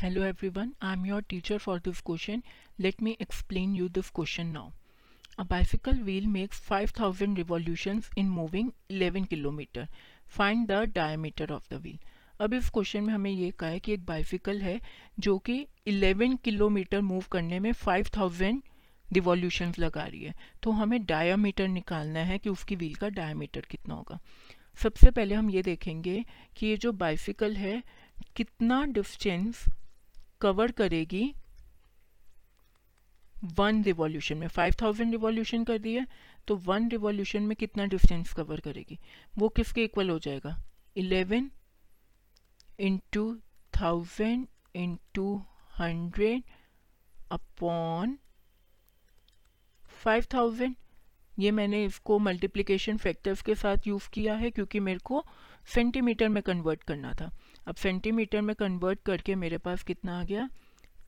Hello everyone I am your teacher for this question let me explain you this question now a bicycle wheel makes five thousand revolution in moving eleven kilometre find the diameter of the wheel अब इस question में हमें यह कहा है कि एक bicycle है जो कि इलेवन किलोमीटर मूव करने में फाइव थाउज़ेंड रिवोल्यूशन लगा रही है। तो हमें डायामीटर निकालना है कि उसकी व्हील का डायामीटर कितना होगा। सबसे पहले हम ये देखेंगे कि ये जो बाइसिकल है, कितना डिस्टेंस कवर करेगी वन रिवॉल्यूशन में फाइव थाउज़ेंड रिवॉल्यूशन कर दी है तो वन रिवॉल्यूशन में कितना डिस्टेंस कवर करेगी? वो किसके इक्वल हो जाएगा? Eleven into thousand into hundred upon five thousand ये मैंने इसको मल्टीप्लिकेशन फैक्टर्स के साथ यूज़ किया है क्योंकि मेरे को सेंटीमीटर में कन्वर्ट करना था। अब सेंटीमीटर में कन्वर्ट करके मेरे पास कितना आ गया?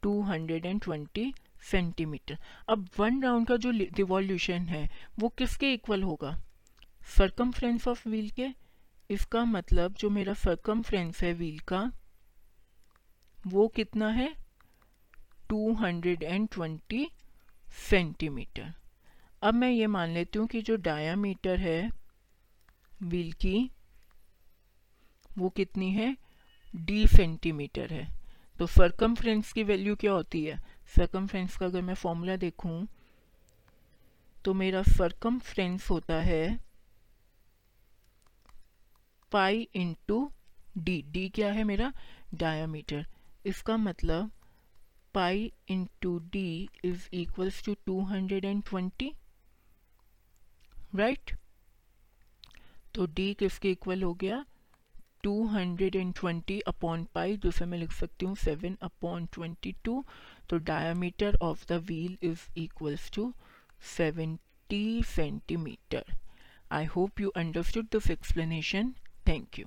220 सेंटीमीटर अब वन राउंड का जो रिवॉल्यूशन है, वो किसके इक्वल होगा? सरकमफ्रेंस ऑफ़ व्हील के। इसका मतलब जो मेरा सरकमफ्रेंस है व्हील का, वो कितना है? 220 सेंटीमीटर अब मैं ये मान लेती हूँ कि जो डायामीटर है व्हील की, वो कितनी है? डी सेंटीमीटर है। तो सरकमफ्रेंस की वैल्यू क्या होती है? सरकमफ्रेंस का अगर मैं फॉर्मूला देखूँ तो मेरा सरकमफ्रेंस होता है पाई इंटू डी डी क्या है मेरा? डायामीटर इसका मतलब pi into D is equals to two hundred and twenty right तो डी किसके इक्वल हो गया? 220 अपॉन पाई जिसे मैं लिख सकती हूँ सेवन अपॉन 22 तो diameter of the wheel is equals to 70 centimetre I hope you understood this explanation thank you